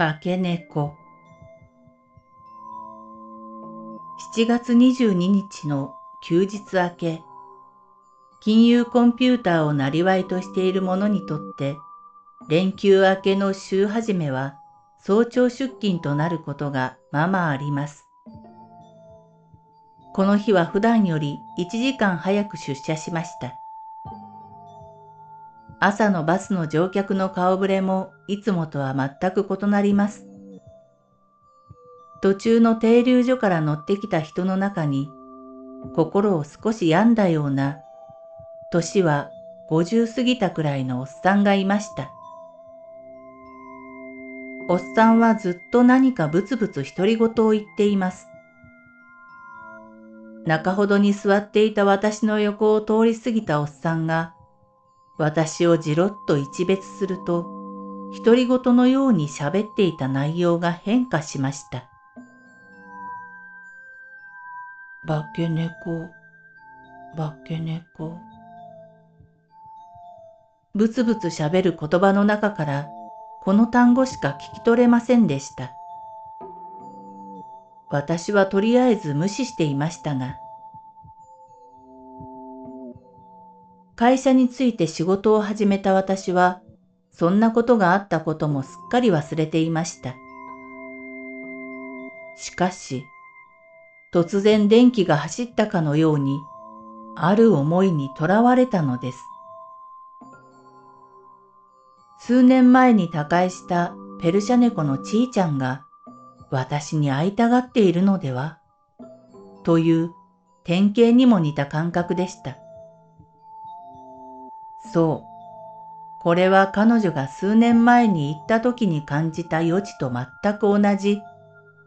化け猫7月22日の休日明け、金融コンピューターをなりわいとしている者にとって、連休明けの週始めは早朝出勤となることがままあります。この日は普段より1時間早く出社しました。朝のバスの乗客の顔ぶれもいつもとは全く異なります。途中の停留所から乗ってきた人の中に、心を少し病んだような、年は50過ぎたくらいのおっさんがいました。おっさんはずっと何かブツブツ独り言を言っています。中ほどに座っていた私の横を通り過ぎたおっさんが、私をじろっと一別すると、独り言のように喋っていた内容が変化しました。化け猫、化け猫。ぶつぶつ喋る言葉の中からこの単語しか聞き取れませんでした。私はとりあえず無視していましたが、会社について仕事を始めた私は、そんなことがあったこともすっかり忘れていました。しかし、突然電気が走ったかのように、ある思いにとらわれたのです。数年前に他界したペルシャ猫のちーちゃんが私に会いたがっているのでは？という典型にも似た感覚でした。そう。これは彼女が数年前に行った時に感じた余地と全く同じ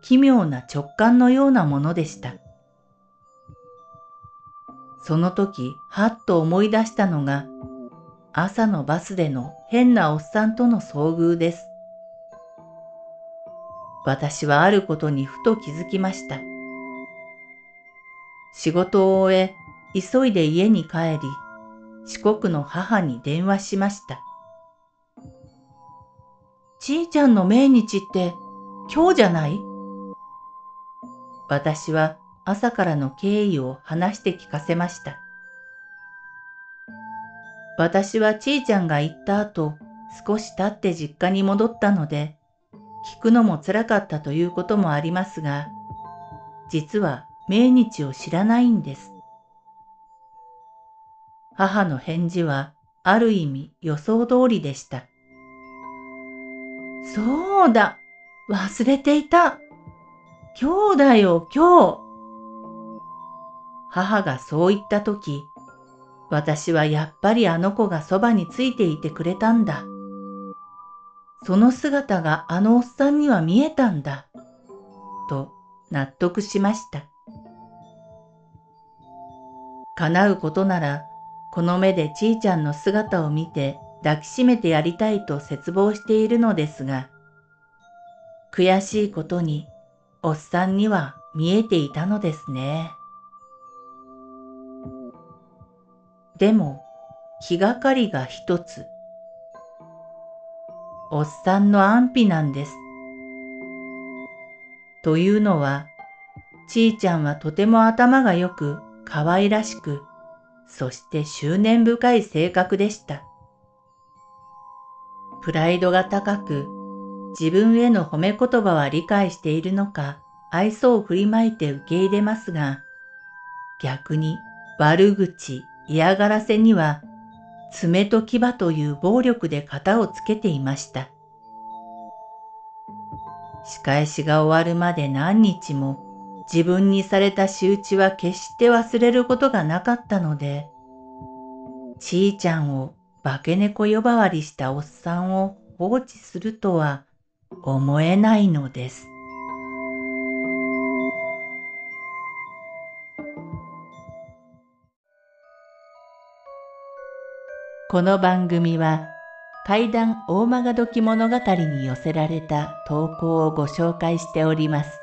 奇妙な直感のようなものでした。その時、はっと思い出したのが、朝のバスでの変なおっさんとの遭遇です。私はあることにふと気づきました。仕事を終え、急いで家に帰り、四国の母に電話しました。ちいちゃんの命日って今日じゃない？私は朝からの経緯を話して聞かせました。私はちいちゃんが行った後、少し経って実家に戻ったので、聞くのも辛かったということもありますが、実は命日を知らないんです。母の返事はある意味予想通りでした。そうだ忘れていた今日だよ今日母がそう言ったとき、私はやっぱりあの子がそばについていてくれたんだ。その姿があのおっさんには見えたんだ。と納得しました。叶うことならこの目でちーちゃんの姿を見て抱きしめてやりたいと絶望しているのですが、悔しいことにおっさんには見えていたのですね。でも気がかりが一つ。おっさんの安否なんです。というのは、ちーちゃんはとても頭が良く可愛らしくそして執念深い性格でした。プライドが高く、自分への褒め言葉は理解しているのか、愛想を振りまいて受け入れますが、逆に悪口、嫌がらせには、爪と牙という暴力で型をつけていました。仕返しが終わるまで何日も自分にされた仕打ちは決して忘れることがなかったので、ちーちゃんを化け猫呼ばわりしたおっさんを放置するとは思えないのです。この番組は怪談大曲どき物語に寄せられた投稿をご紹介しております。